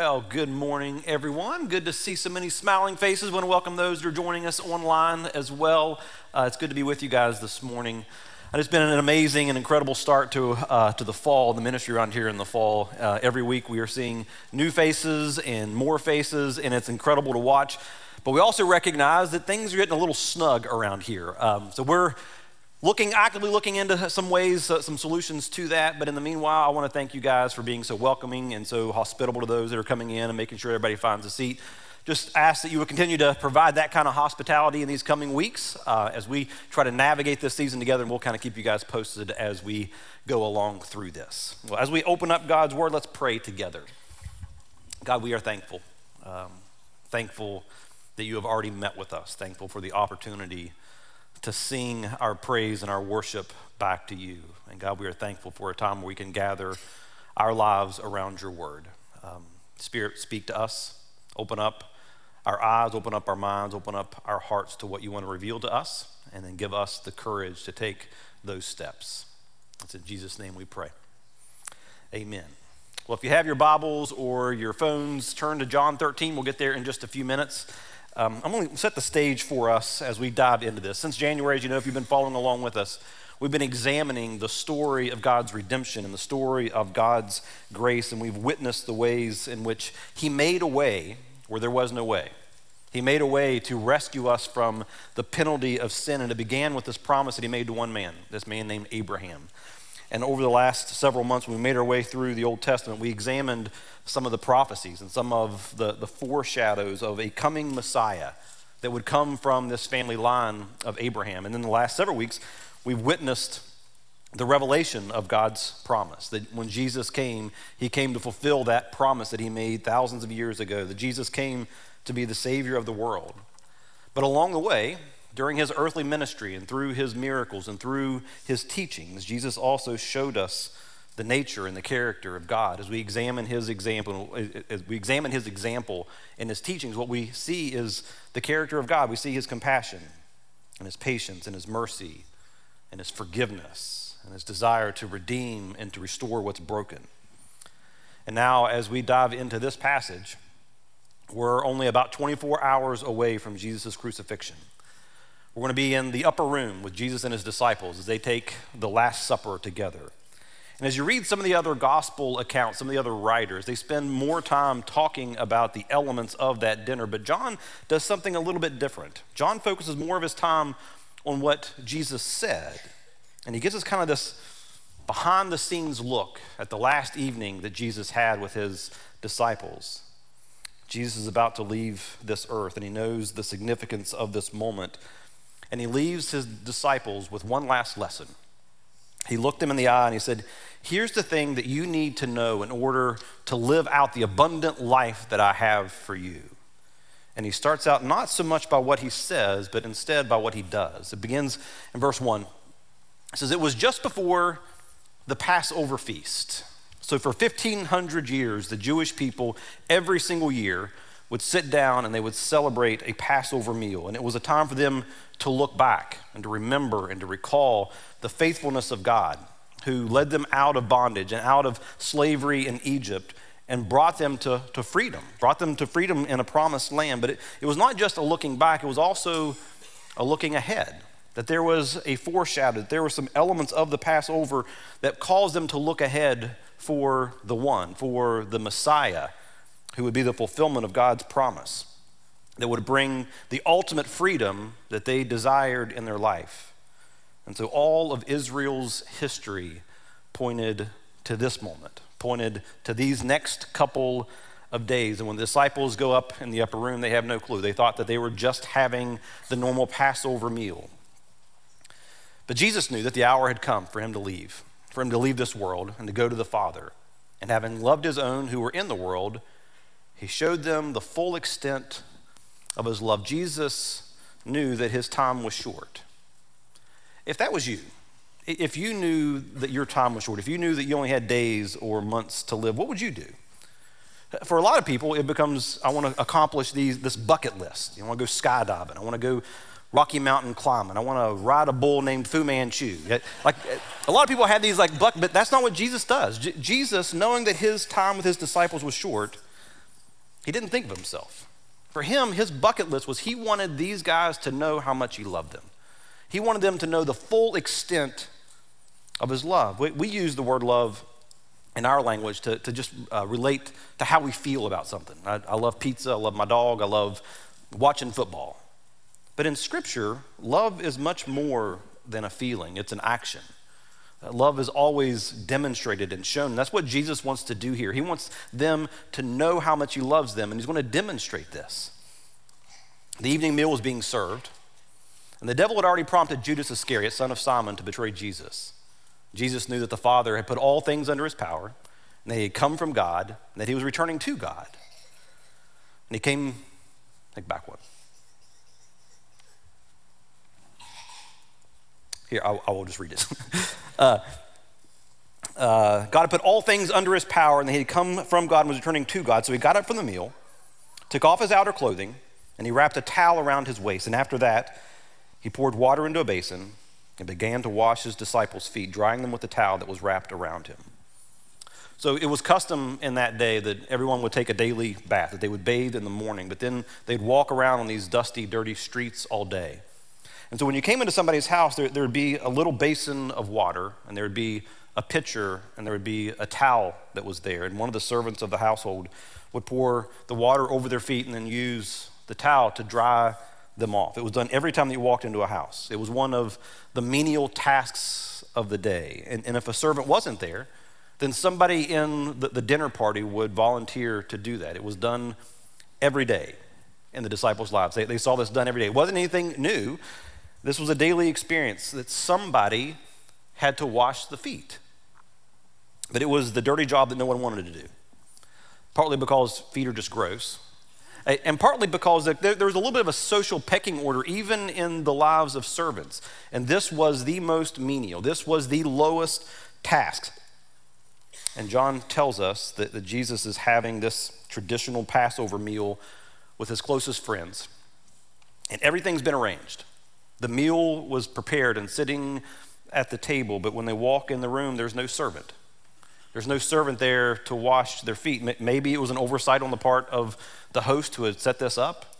Well, good morning, everyone. Good to see so many smiling faces. I want to welcome those that are joining us online as well. Uh, it's good to be with you guys this morning. And it's been an amazing and incredible start to, uh, to the fall, the ministry around here in the fall. Uh, every week we are seeing new faces and more faces, and it's incredible to watch. But we also recognize that things are getting a little snug around here. Um, so we're looking actively looking into some ways uh, some solutions to that but in the meanwhile i want to thank you guys for being so welcoming and so hospitable to those that are coming in and making sure everybody finds a seat. Just ask that you would continue to provide that kind of hospitality in these coming weeks uh, as we try to navigate this season together and we'll kind of keep you guys posted as we go along through this. Well as we open up god's word let's pray together. God we are thankful um, thankful that you have already met with us thankful for the opportunity to sing our praise and our worship back to you. And God, we are thankful for a time where we can gather our lives around your word. Um, Spirit, speak to us, open up our eyes, open up our minds, open up our hearts to what you want to reveal to us, and then give us the courage to take those steps. It's in Jesus' name we pray. Amen. Well, if you have your Bibles or your phones, turn to John 13. We'll get there in just a few minutes. Um, I'm going to set the stage for us as we dive into this. Since January, as you know, if you've been following along with us, we've been examining the story of God's redemption and the story of God's grace, and we've witnessed the ways in which He made a way where there was no way. He made a way to rescue us from the penalty of sin, and it began with this promise that He made to one man, this man named Abraham. And over the last several months, we made our way through the Old Testament. We examined some of the prophecies and some of the, the foreshadows of a coming Messiah that would come from this family line of Abraham. And in the last several weeks, we've witnessed the revelation of God's promise that when Jesus came, he came to fulfill that promise that he made thousands of years ago, that Jesus came to be the Savior of the world. But along the way, during his earthly ministry and through his miracles and through his teachings, Jesus also showed us the nature and the character of God. As we examine his example, as we examine his example and his teachings, what we see is the character of God. We see his compassion and his patience and his mercy and his forgiveness and his desire to redeem and to restore what's broken. And now, as we dive into this passage, we're only about 24 hours away from Jesus' crucifixion. We're going to be in the upper room with Jesus and his disciples as they take the Last Supper together. And as you read some of the other gospel accounts, some of the other writers, they spend more time talking about the elements of that dinner. But John does something a little bit different. John focuses more of his time on what Jesus said. And he gives us kind of this behind the scenes look at the last evening that Jesus had with his disciples. Jesus is about to leave this earth, and he knows the significance of this moment. And he leaves his disciples with one last lesson. He looked them in the eye and he said, Here's the thing that you need to know in order to live out the abundant life that I have for you. And he starts out not so much by what he says, but instead by what he does. It begins in verse 1. It says, It was just before the Passover feast. So for 1,500 years, the Jewish people, every single year, would sit down and they would celebrate a Passover meal. And it was a time for them to look back and to remember and to recall the faithfulness of God who led them out of bondage and out of slavery in Egypt and brought them to, to freedom, brought them to freedom in a promised land. But it, it was not just a looking back, it was also a looking ahead. That there was a foreshadow, that there were some elements of the Passover that caused them to look ahead for the one, for the Messiah, who would be the fulfillment of God's promise, that would bring the ultimate freedom that they desired in their life. And so all of Israel's history pointed to this moment, pointed to these next couple of days. And when the disciples go up in the upper room, they have no clue. They thought that they were just having the normal Passover meal. But Jesus knew that the hour had come for him to leave, for him to leave this world and to go to the Father. And having loved his own who were in the world, he showed them the full extent of his love. Jesus knew that his time was short. If that was you, if you knew that your time was short, if you knew that you only had days or months to live, what would you do? For a lot of people, it becomes I want to accomplish these, this bucket list. You I want to go skydiving. I want to go Rocky Mountain climbing. I want to ride a bull named Fu Manchu. Like a lot of people have these like bucket, but that's not what Jesus does. J- Jesus, knowing that his time with his disciples was short, He didn't think of himself. For him, his bucket list was he wanted these guys to know how much he loved them. He wanted them to know the full extent of his love. We, we use the word love in our language to, to just uh, relate to how we feel about something. I, I love pizza, I love my dog, I love watching football. But in Scripture, love is much more than a feeling, it's an action. Love is always demonstrated and shown. That's what Jesus wants to do here. He wants them to know how much He loves them, and He's going to demonstrate this. The evening meal was being served, and the devil had already prompted Judas Iscariot, son of Simon, to betray Jesus. Jesus knew that the Father had put all things under his power, and that he had come from God, and that he was returning to God. And he came, like back one. Here, I, I will just read it. uh, uh, God had put all things under his power, and he had come from God and was returning to God. So he got up from the meal, took off his outer clothing, and he wrapped a towel around his waist. And after that, he poured water into a basin and began to wash his disciples' feet, drying them with the towel that was wrapped around him. So it was custom in that day that everyone would take a daily bath, that they would bathe in the morning, but then they'd walk around on these dusty, dirty streets all day. And so when you came into somebody's house, there, there would be a little basin of water, and there would be a pitcher, and there would be a towel that was there. And one of the servants of the household would pour the water over their feet and then use the towel to dry them off. It was done every time that you walked into a house. It was one of the menial tasks of the day. And, and if a servant wasn't there, then somebody in the, the dinner party would volunteer to do that. It was done every day in the disciples' lives. They, they saw this done every day. It wasn't anything new. This was a daily experience that somebody had to wash the feet. But it was the dirty job that no one wanted to do. Partly because feet are just gross, and partly because there, was a little bit of a social pecking order even in the lives of servants. And this was the most menial, this was the lowest task. And John tells us that, that Jesus is having this traditional Passover meal with his closest friends. And everything's been arranged. The meal was prepared and sitting at the table, but when they walk in the room, there's no servant. There's no servant there to wash their feet. Maybe it was an oversight on the part of the host who had set this up,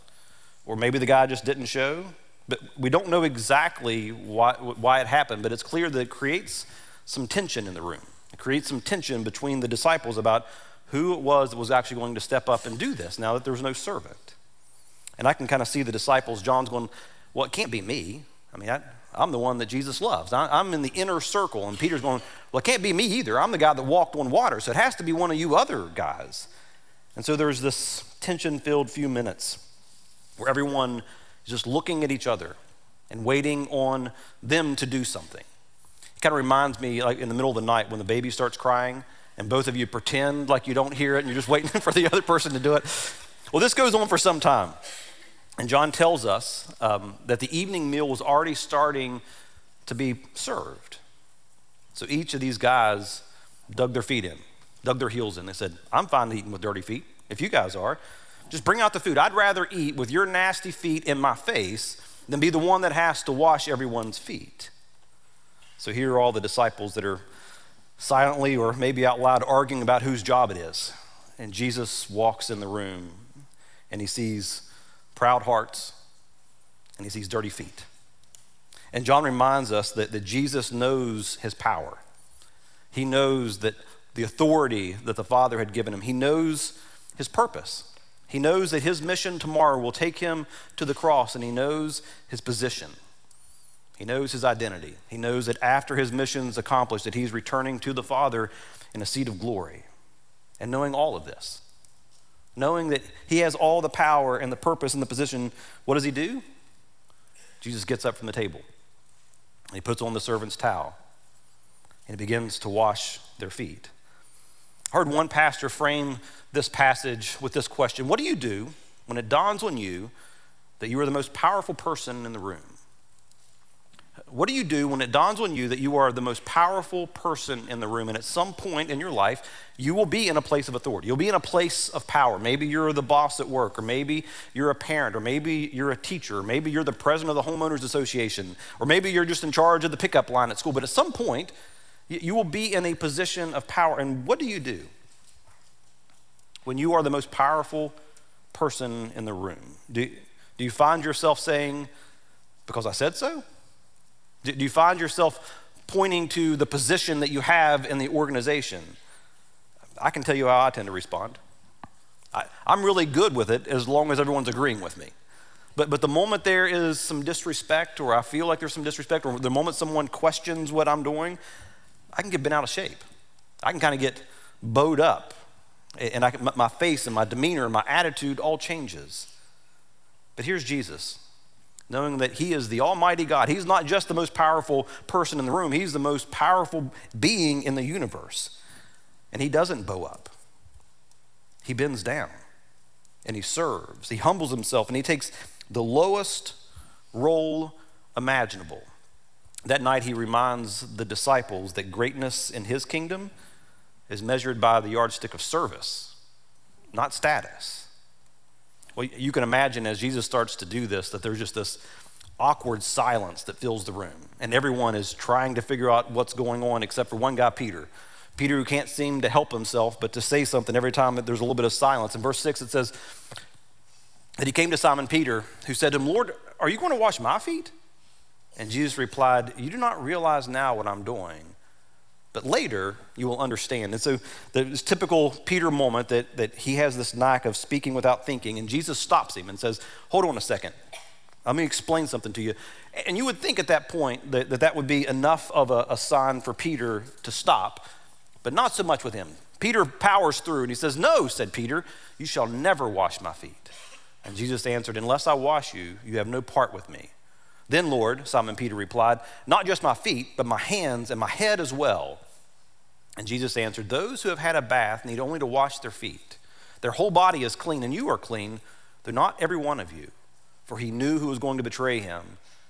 or maybe the guy just didn't show. But we don't know exactly why, why it happened, but it's clear that it creates some tension in the room. It creates some tension between the disciples about who it was that was actually going to step up and do this now that there was no servant. And I can kind of see the disciples, John's going, Well, it can't be me. I mean, I, I'm the one that Jesus loves. I, am in the inner circle. And Peter's going, Well, it can't be me either. I'm the guy that walked on water. So it has to be one of you other guys. And so there's this tension filled few minutes where everyone is just looking at each other and waiting on them to do something. It kind of reminds me, like in the middle of the night when the baby starts crying and both of you pretend like you don't hear it and you're just waiting for the other person to do it. Well, this goes on for some time. And John tells us um, that the evening meal was already starting to be served. So each of these guys dug their feet in, dug their heels in. They said, I'm fine eating with dirty feet, if you guys are. Just bring out the food. I'd rather eat with your nasty feet in my face than be the one that has to wash everyone's feet. So here are all the disciples that are silently or maybe out loud arguing about whose job it is. And Jesus walks in the room and he sees proud hearts and he sees dirty feet. And John reminds us that, that Jesus knows his power. He knows that the authority that the Father had given him, he knows his purpose. He knows that his mission tomorrow will take him to the cross, and he knows his position. He knows his identity. He knows that after his mission's accomplished, that he's returning to the Father in a seat of glory. And knowing all of this, knowing that he has all the power and the purpose and the position, what does he do? Jesus gets up from the table. And he puts on the servant's towel and he begins to wash their feet. I heard one pastor frame this passage with this question What do you do when it dawns on you that you are the most powerful person in the room? What do you do when it dawns on you that you are the most powerful person in the room? And at some point in your life, you will be in a place of authority. You'll be in a place of power. Maybe you're the boss at work, or maybe you're a parent, or maybe you're a teacher, or maybe you're the president of the Homeowners Association, or maybe you're just in charge of the pickup line at school. But at some point, you will be in a position of power. And what do you do when you are the most powerful person in the room? Do, do you find yourself saying, because I said so? Do, you find yourself pointing to the position that you have in the organization? I can tell you how I tend to respond. I, I'm really good with it as long as everyone's agreeing with me. But, but the moment there is some disrespect, or I feel like there's some disrespect, or the moment someone questions what I'm doing, I can get bent out of shape. I can kind of get bowed up. And I, my face and my demeanor and my attitude all changes. But here's Jesus, knowing that He is the Almighty God. He's not just the most powerful person in the room, He's the most powerful being in the universe. And He doesn't bow up, He bends down and He serves. He humbles Himself and He takes the lowest role imaginable. That night, He reminds the disciples that greatness in His kingdom is measured by the yardstick of service, not status. Well, you can imagine as Jesus starts to do this that there's just this awkward silence that fills the room, and everyone is trying to figure out what's going on except for one guy, Peter. Peter, who can't seem to help himself but to say something every time that there's a little bit of silence. In verse 6, it says that he came to Simon Peter, who said to him, Lord, are you going to wash my feet? And Jesus replied, You do not realize now what I'm doing but later, you will understand. And so, this typical Peter moment that, that he has this knack of speaking without thinking, and Jesus stops him and says, Hold on a second. Let me explain something to you. And you would think at that point that that, that would be enough of a, a sign for Peter to stop, but not so much with him. Peter powers through and he says, No, said Peter, you shall never wash my feet. And Jesus answered, Unless I wash you, you have no part with me. Then, Lord, Simon Peter replied, Not just my feet, but my hands and my head as well. And Jesus answered, Those who have had a bath need only to wash their feet. Their whole body is clean, and you are clean, though not every one of you. For he knew who was going to betray him.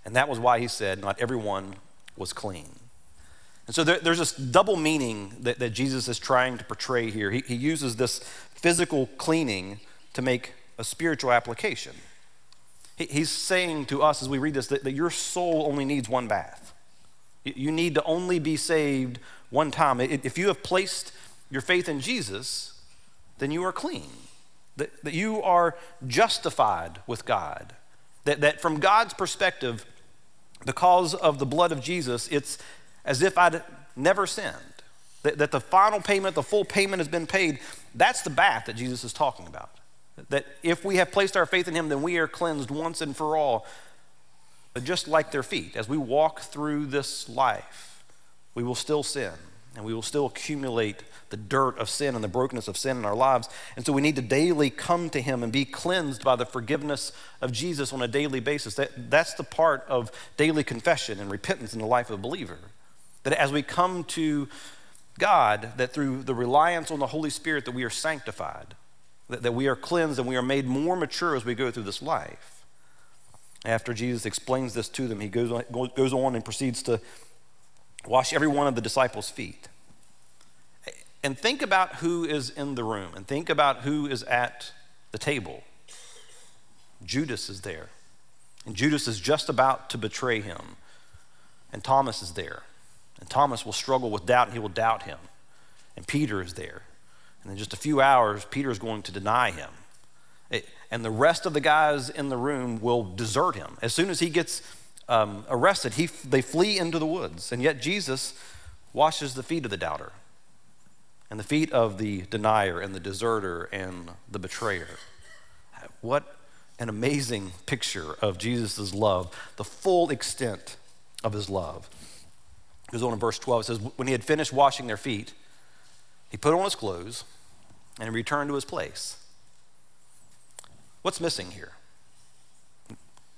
And that was why he said, Not everyone was clean. And so there, there's this double meaning that, that, Jesus is trying to portray here. He, he uses this physical cleaning to make a spiritual application. He's saying to us as we read this that, that your soul only needs one bath. You need to only be saved one time. If you have placed your faith in Jesus, then you are clean. That, that you are justified with God. That, that from God's perspective, because of the blood of Jesus, it's as if I'd never sinned. That, that the final payment, the full payment has been paid. That's the bath that Jesus is talking about. That if we have placed our faith in Him, then we are cleansed once and for all. But just like their feet, as we walk through this life, we will still sin and we will still accumulate the dirt of sin and the brokenness of sin in our lives. And so we need to daily come to Him and be cleansed by the forgiveness of Jesus on a daily basis. That, that's the part of daily confession and repentance in the life of a believer. That as we come to God, that through the reliance on the Holy Spirit, that we are sanctified that, that we are cleansed and we are made more mature as we go through this life. After Jesus explains this to them, he goes on, goes on and proceeds to wash every one of the disciples' feet. And think about who is in the room and think about who is at the table. Judas is there. And Judas is just about to betray him. And Thomas is there. And Thomas will struggle with doubt and he will doubt him. And Peter is there. And in just a few hours, Peter is going to deny him. It, and the rest of the guys in the room will desert him. As soon as he gets um, arrested, he, they flee into the woods. And yet Jesus washes the feet of the doubter and the feet of the denier and the deserter and the betrayer. What an amazing picture of Jesus' love, the full extent of his love. It goes on in verse 12. It says, When he had finished washing their feet, he put on his clothes and returned to his place. What's missing here?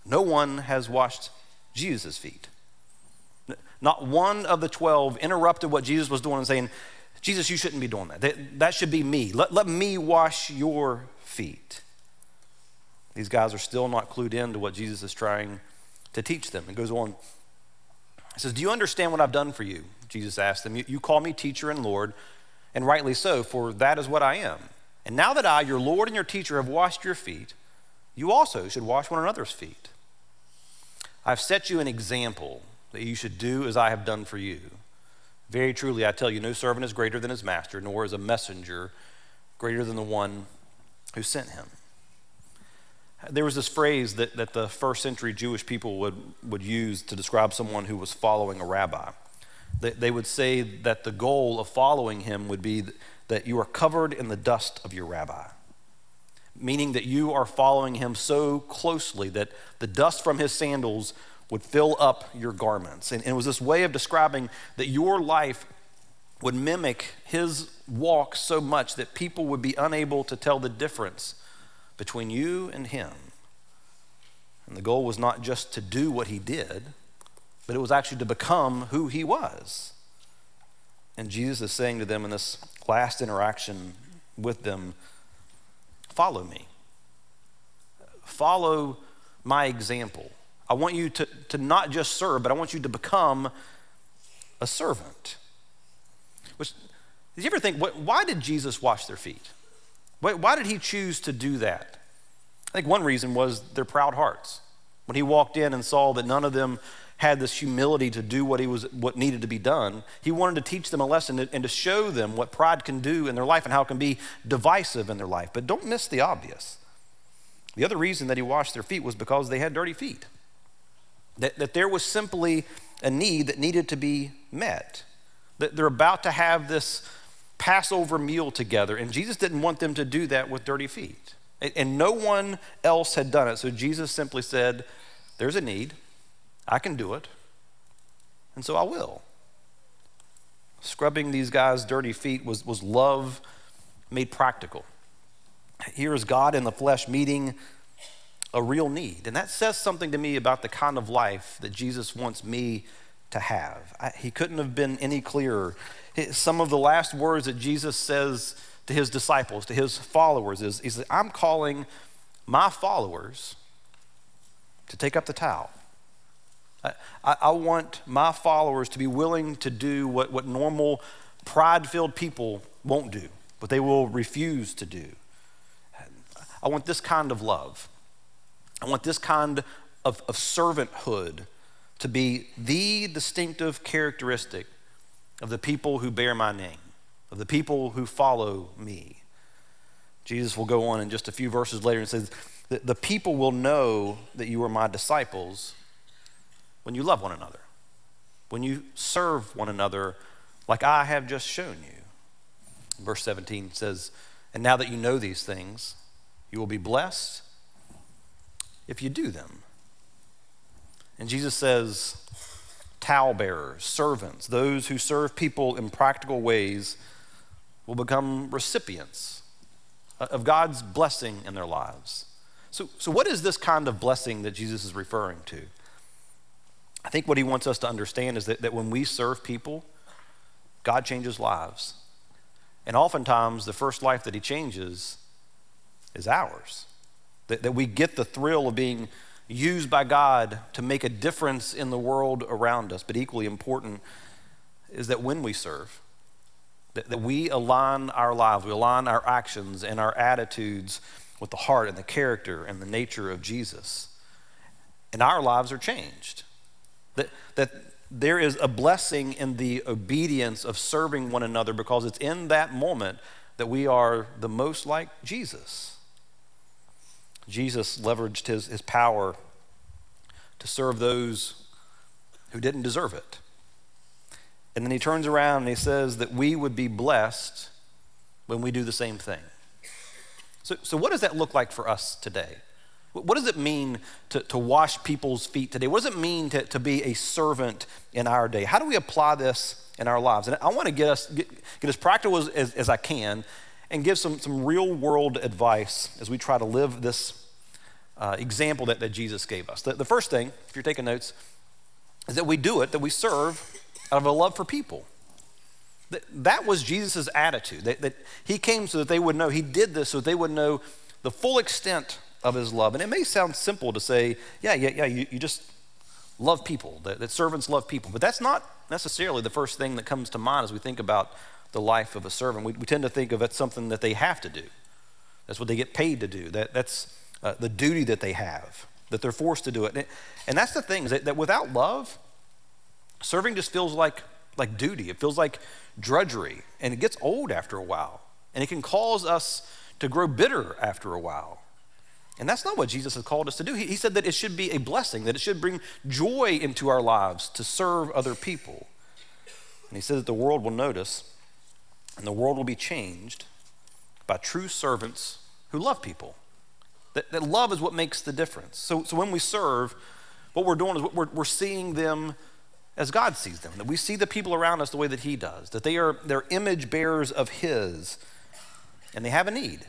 No one has washed Jesus' feet. Not one of the 12 interrupted what Jesus was doing and saying, Jesus, you shouldn't be doing that. That, should be me. Let, let me wash your feet. These guys are still not clued in to what Jesus is trying to teach them. It goes on. He says, Do you understand what I've done for you? Jesus asked them. You, you call me teacher and Lord, and rightly so, for that is what I am. And now that I, your Lord and your teacher, have washed your feet, you also should wash one another's feet. I've set you an example that you should do as I have done for you. Very truly, I tell you, no servant is greater than his master, nor is a messenger greater than the one who sent him. There was this phrase that, that the first century Jewish people would, would use to describe someone who was following a rabbi. They, would say that the goal of following him would be that you are covered in the dust of your rabbi, meaning that you are following him so closely that the dust from his sandals would fill up your garments. And it was this way of describing that your life would mimic his walk so much that people would be unable to tell the difference between you and him. And the goal was not just to do what he did, but it was actually to become who he was. And Jesus is saying to them in this last interaction with them follow me. Follow my example. I want you to, to not just serve, but I want you to become a servant. Which, did you ever think, what, why did Jesus wash their feet? Why, why did he choose to do that? I think one reason was their proud hearts. When he walked in and saw that none of them had this humility to do what, he was, what needed to be done, he wanted to teach them a lesson and to show them what pride can do in their life and how it can be divisive in their life. But don't miss the obvious. The other reason that he washed their feet was because they had dirty feet. That, that there was simply a need that needed to be met. That they're about to have this Passover meal together, and Jesus didn't want them to do that with dirty feet. And no one else had done it. So Jesus simply said, There's a need. I can do it. And so I will. Scrubbing these guys' dirty feet was, was love made practical. Here is God in the flesh meeting a real need. And that says something to me about the kind of life that Jesus wants me to have. I, he couldn't have been any clearer. Some of the last words that Jesus says to his disciples, to his followers, is, he is I'm calling my followers to take up the towel. I, I, want my followers to be willing to do what, what normal pride filled people won't do, what they will refuse to do. I want this kind of love. I want this kind of, of servanthood to be the distinctive characteristic of the people who bear my name, of the people who follow me. Jesus will go on in just a few verses later and says, The people will know that you are my disciples when you love one another, when you serve one another like I have just shown you. Verse 17 says, And now that you know these things, you will be blessed if you do them. And Jesus says, towel bearers, servants, those who serve people in practical ways will become recipients of God's blessing in their lives. So, so what is this kind of blessing that Jesus is referring to? I think what he wants us to understand is that, that when we serve people, God changes lives. And oftentimes, the first life that he changes is ours. That, that we get the thrill of being used by God to make a difference in the world around us. But equally important is that when we serve, that, that we align our lives, we align our actions and our attitudes with the heart and the character and the nature of Jesus. And our lives are changed. That, that there is a blessing in the obedience of serving one another because it's in that moment that we are the most like Jesus. Jesus leveraged his, his power to serve those who didn't deserve it. And then he turns around and he says that we would be blessed when we do the same thing. So, so what does that look like for us today? What does it mean to, to wash people's feet today? What does it mean to, to be a servant in our day? How do we apply this in our lives? And I want to get us get, get as practical as, as, as I can and give some, some real world advice as we try to live this uh, example that, that Jesus gave us. The, the first thing, if you're taking notes, is that we do it, that we serve out of a love for people. That, that was Jesus' attitude, that, that he came so that they would know, he did this so that they would know the full extent of his love. And it may sound simple to say, yeah, yeah, yeah, you, you just love people, that, that servants love people. But that's not necessarily the first thing that comes to mind as we think about the life of a servant. We, we tend to think of it as something that they have to do. That's what they get paid to do. That, that's uh, the duty that they have, that they're forced to do it. And, and that's the thing, is that, that without love, serving just feels like, like duty. It feels like drudgery. And it gets old after a while. And it can cause us to grow bitter after a while. And that's not what Jesus has called us to do. He, he said that it should be a blessing, that it should bring joy into our lives to serve other people. And he said that the world will notice and the world will be changed by true servants who love people. That, that love is what makes the difference. So, so when we serve, what we're doing is we're, we're seeing them as God sees them, that we see the people around us the way that He does, that they are they're image bearers of His, and they have a need.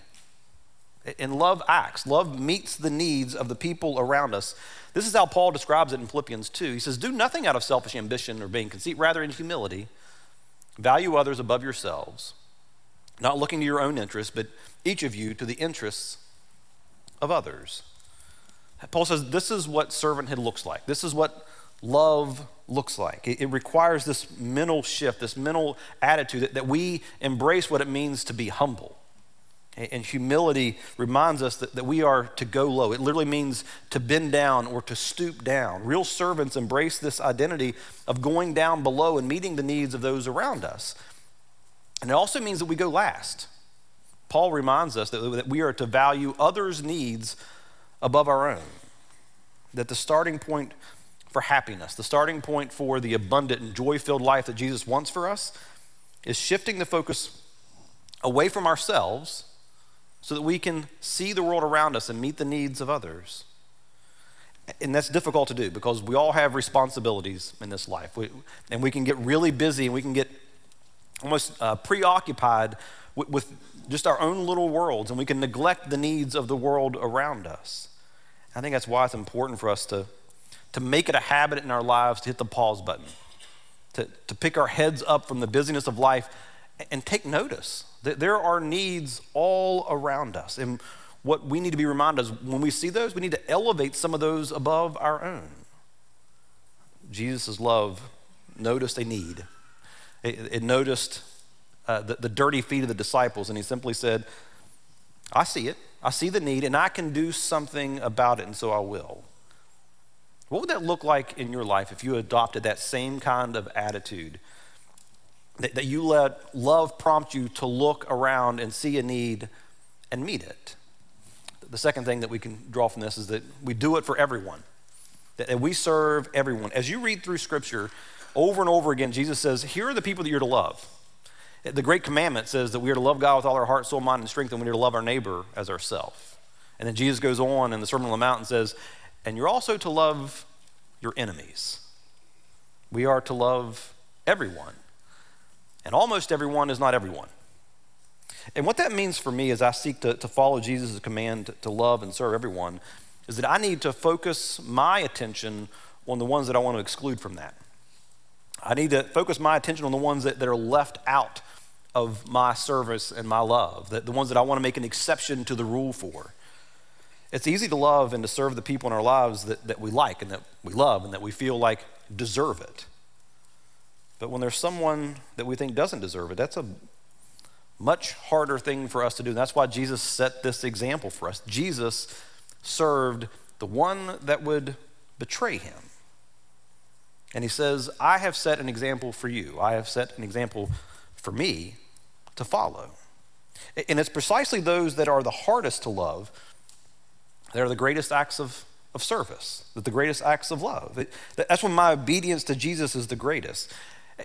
And love acts. Love meets the needs of the people around us. This is how Paul describes it in Philippians 2. He says, Do nothing out of selfish ambition or vain conceit, rather in humility, value others above yourselves, not looking to your own interests, but each of you to the interests of others. Paul says this is what servanthood looks like. This is what love looks like. It, it requires this mental shift, this mental attitude that, that we embrace what it means to be humble. And humility reminds us that, that we are to go low. It literally means to bend down or to stoop down. Real servants embrace this identity of going down below and meeting the needs of those around us. And it also means that we go last. Paul reminds us that, that we are to value others' needs above our own. That the starting point for happiness, the starting point for the abundant and joy filled life that Jesus wants for us, is shifting the focus away from ourselves so that we can see the world around us and meet the needs of others. And that's difficult to do because we all have responsibilities in this life. We, and we can get really busy and we can get almost uh, preoccupied with, with just our own little worlds, and we can neglect the needs of the world around us. I think that's why it's important for us to, to make it a habit in our lives to hit the pause button, to, to pick our heads up from the busyness of life and take notice there are needs all around us. And what we need to be reminded is when we see those, we need to elevate some of those above our own. Jesus' love noticed a need, it, it noticed uh, the, the dirty feet of the disciples, and he simply said, I see it. I see the need, and I can do something about it, and so I will. What would that look like in your life if you adopted that same kind of attitude? That, that you let love prompt you to look around and see a need and meet it. The second thing that we can draw from this is that we do it for everyone, that, we serve everyone. As you read through Scripture over and over again, Jesus says, Here are the people that you're to love. The great commandment says that we are to love God with all our heart, soul, mind, and strength, and we are to love our neighbor as ourselves. And then Jesus goes on in the Sermon on the Mount and says, and you're also to love your enemies. We are to love everyone. And almost everyone is not everyone. And what that means for me as I seek to, to follow Jesus' command to, love and serve everyone is that I need to focus my attention on the ones that I want to exclude from that. I need to focus my attention on the ones that, that are left out of my service and my love, the, the ones that I want to make an exception to the rule for. It's easy to love and to serve the people in our lives that, that we like and that we love and that we feel like deserve it. But when there's someone that we think doesn't deserve it, that's a much harder thing for us to do. And that's why Jesus set this example for us. Jesus served the one that would betray him. And he says, I have set an example for you. I have set an example for me to follow. And it's precisely those that are the hardest to love that are the greatest acts of, of service, that the greatest acts of love. That's when my obedience to Jesus is the greatest.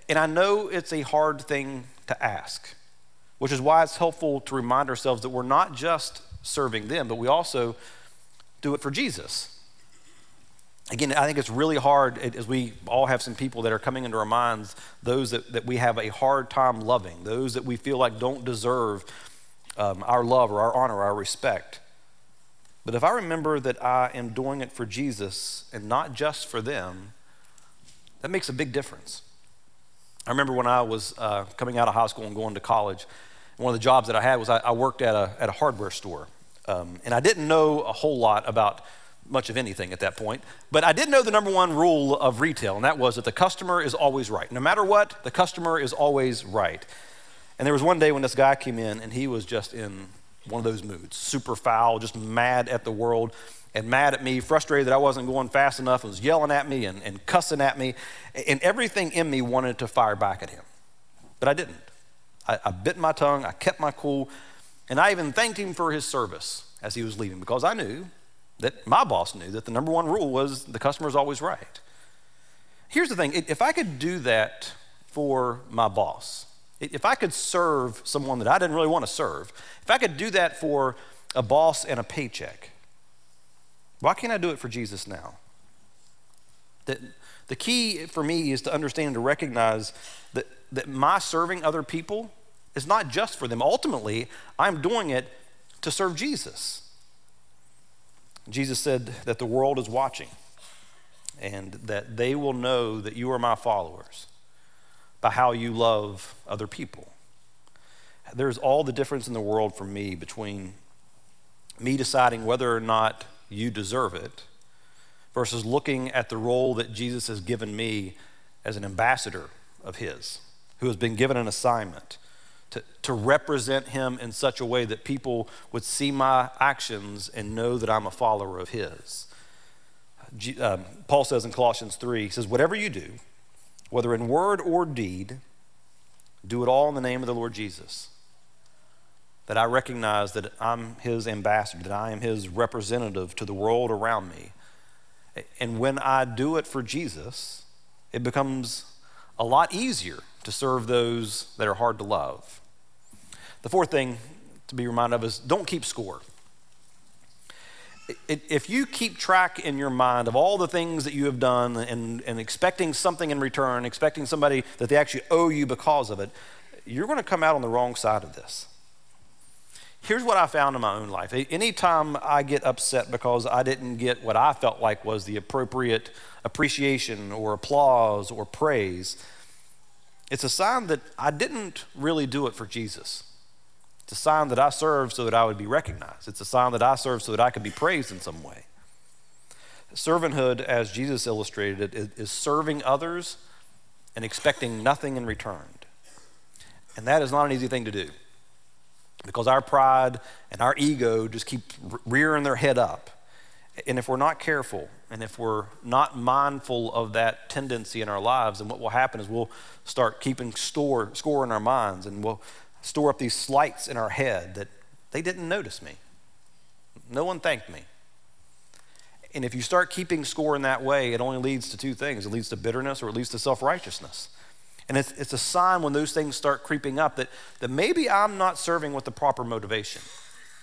And I know it's a hard thing to ask, which is why it's helpful to remind ourselves that we're not just serving them, but we also do it for Jesus. Again, I think it's really hard as we all have some people that are coming into our minds, those that, that we have a hard time loving, those that we feel like don't deserve um, our love or our honor or our respect. But if I remember that I am doing it for Jesus and not just for them, that makes a big difference. I remember when I was uh, coming out of high school and going to college, one of the jobs that I had was I, I worked at a, at a hardware store. Um, and I didn't know a whole lot about much of anything at that point. But I did know the number one rule of retail, and that was that the customer is always right. No matter what, the customer is always right. And there was one day when this guy came in, and he was just in one of those moods super foul, just mad at the world and mad at me, frustrated that I wasn't going fast enough, and was yelling at me and, and cussing at me. And everything in me wanted to fire back at him. But I didn't. I, I bit my tongue, I kept my cool. And I even thanked him for his service as he was leaving because I knew that my boss knew that the number one rule was the customer is always right. Here's the thing if I could do that for my boss, if I could serve someone that I didn't really want to serve, if I could do that for a boss and a paycheck, why can't I do it for Jesus now? That the key for me is to understand and to recognize that, that my serving other people is not just for them. Ultimately, I'm doing it to serve Jesus. Jesus said that the world is watching and that they will know that you are my followers by how you love other people. There's all the difference in the world for me between me deciding whether or not you deserve it versus looking at the role that Jesus has given me as an ambassador of His, who has been given an assignment to, to represent Him in such a way that people would see my actions and know that I'm a follower of His. Um, Paul says in Colossians 3, he says, Whatever you do, whether in word or deed, do it all in the name of the Lord Jesus. That I recognize that I'm his ambassador, that I am his representative to the world around me. And when I do it for Jesus, it becomes a lot easier to serve those that are hard to love. The fourth thing to be reminded of is don't keep score if you keep track in your mind of all the things that you have done and, and expecting something in return, expecting somebody that they actually owe you because of it, you're going to come out on the wrong side of this. Here's what I found in my own life. Anytime I get upset because I didn't get what I felt like was the appropriate appreciation or applause or praise, it's a sign that I didn't really do it for Jesus. It's a sign that I serve so that I would be recognized. It's a sign that I serve so that I could be praised in some way. Servanthood, as Jesus illustrated it, is serving others and expecting nothing in return. And that is not an easy thing to do because our pride and our ego just keep rearing their head up. And if we're not careful and if we're not mindful of that tendency in our lives, then what will happen is we'll start keeping store, score in our minds and we'll store up these slights in our head that they didn't notice me. No one thanked me. And if you start keeping score in that way, it only leads to two things it leads to bitterness or it leads to self righteousness. And it's, it's a sign when those things start creeping up that, that maybe I'm not serving with the proper motivation.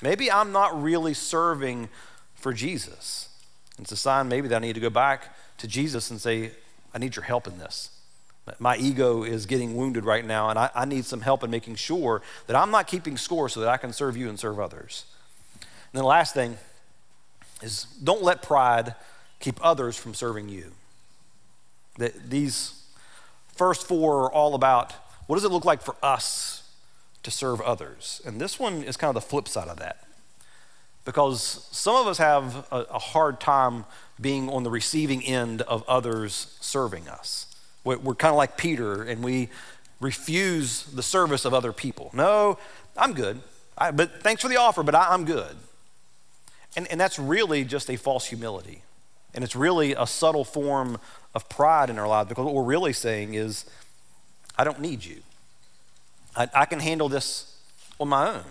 Maybe I'm not really serving for Jesus. It's a sign maybe that I need to go back to Jesus and say, I need your help in this. My ego is getting wounded right now, and I, I, need some help in making sure that I'm not keeping score so that I can serve you and serve others. And then the last thing is don't let pride keep others from serving you. That these first four are all about what does it look like for us to serve others? And this one is kind of the flip side of that. Because some of us have a, a hard time being on the receiving end of others serving us. We're kind of like Peter and we refuse the service of other people. No, I'm good. I, but thanks for the offer, but I, I'm good. And, and that's really just a false humility. And it's really a subtle form of pride in our lives because what we're really saying is, I don't need you. I, I can handle this on my own.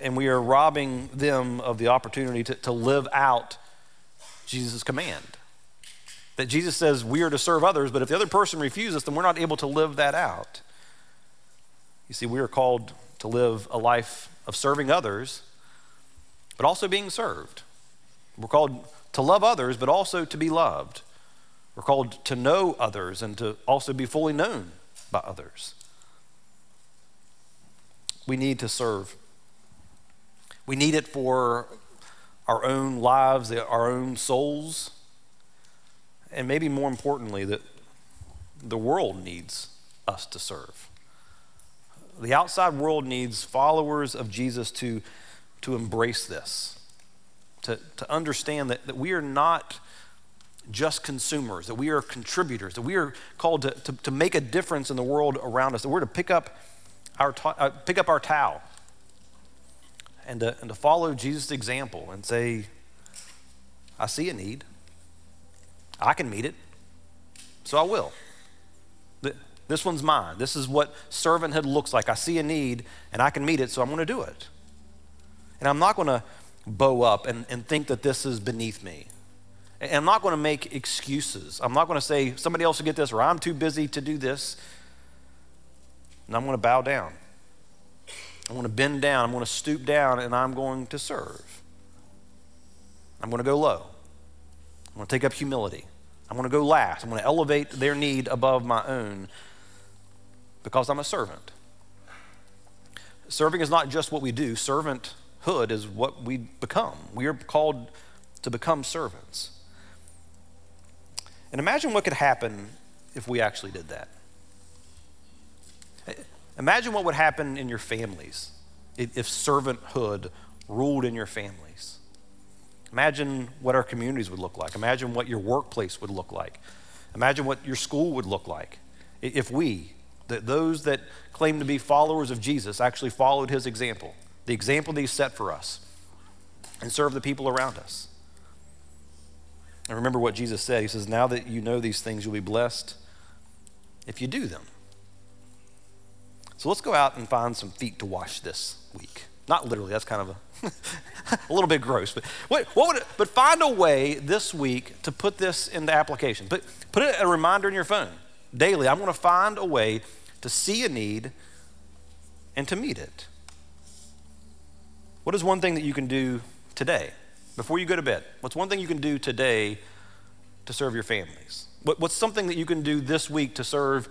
And we are robbing them of the opportunity to, to live out Jesus' command that Jesus says we are to serve others, but if the other person refuses, then we're not able to live that out. You see, we are called to live a life of serving others, but also being served. We're called to love others, but also to be loved. We're called to know others and to also be fully known by others. We need to serve. We need it for our own lives, our own souls and maybe more importantly, that the world needs us to serve. The outside world needs followers of Jesus to, to embrace this, to, to understand that, that we are not just consumers, that we are contributors, that we are called to, to, to make a difference in the world around us, that we're to pick up our, uh, pick up our towel and to, and to follow Jesus' example and say, I see a need. I can meet it, so I will. This one's mine. This is what servanthood looks like. I see a need and I can meet it, so I'm going to do it. And I'm not going to bow up and, and think that this is beneath me. And I'm not going to make excuses. I'm not going to say somebody else will get this or I'm too busy to do this. And I'm going to bow down. I'm going to bend down. I'm going to stoop down and I'm going to serve. I'm going to go low. I'm going to take up humility. I'm going to go last. I'm going to elevate their need above my own because I'm a servant. Serving is not just what we do, servanthood is what we become. We are called to become servants. And imagine what could happen if we actually did that. Imagine what would happen in your families if servanthood ruled in your families. Imagine what our communities would look like. Imagine what your workplace would look like. Imagine what your school would look like if we, that those that claim to be followers of Jesus, actually followed his example, the example that he set for us, and serve the people around us. And remember what Jesus said. He says, Now that you know these things, you'll be blessed if you do them. So let's go out and find some feet to wash this week. Not literally, that's kind of a, a little bit gross, but what, what would it, but find a way this week to put this into application. Put, put it a reminder in your phone daily. I'm going to find a way to see a need and to meet it. What is one thing that you can do today before you go to bed? What's one thing you can do today to serve your families? What, what's something that you can do this week to serve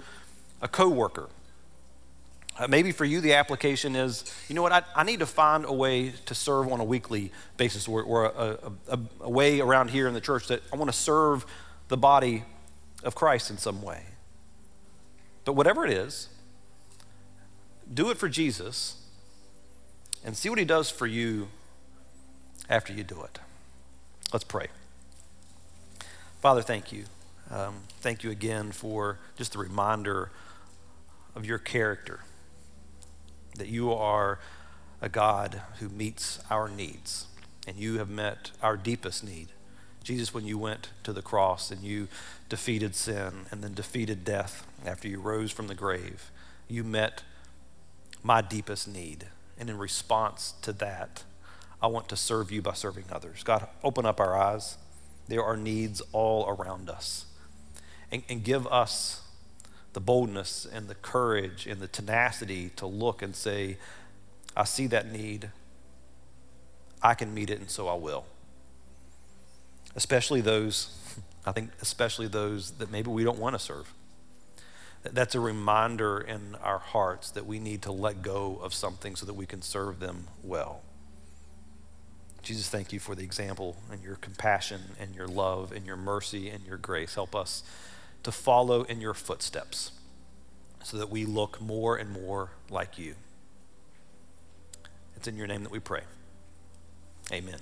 a coworker uh, maybe for you, the application is you know what, I, I, need to find a way to serve on a weekly basis or, or a, a, a way around here in the church that I want to serve the body of Christ in some way. But whatever it is, do it for Jesus and see what he does for you after you do it. Let's pray. Father, thank you. Um, thank you again for just the reminder of your character that you are a God who meets our needs, and you have met our deepest need. Jesus, when you went to the cross and you defeated sin and then defeated death after you rose from the grave, you met my deepest need. And in response to that, I want to serve you by serving others. God, open up our eyes. There are needs all around us. And, and give us the boldness and the courage and the tenacity to look and say, I see that need. I can meet it, and so I will. Especially those, I think, especially those that maybe we don't want to serve. That's a reminder in our hearts that we need to let go of something so that we can serve them well. Jesus, thank you for the example and your compassion and your love and your mercy and your grace. Help us to follow in your footsteps so that we look more and more like you. It's in your name that we pray. Amen.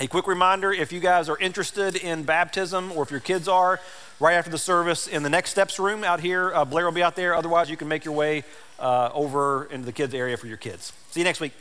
A quick reminder if you guys are interested in baptism or if your kids are, right after the service in the next steps room out here, uh, Blair will be out there. Otherwise, you can make your way uh, over into the kids' area for your kids. See you next week.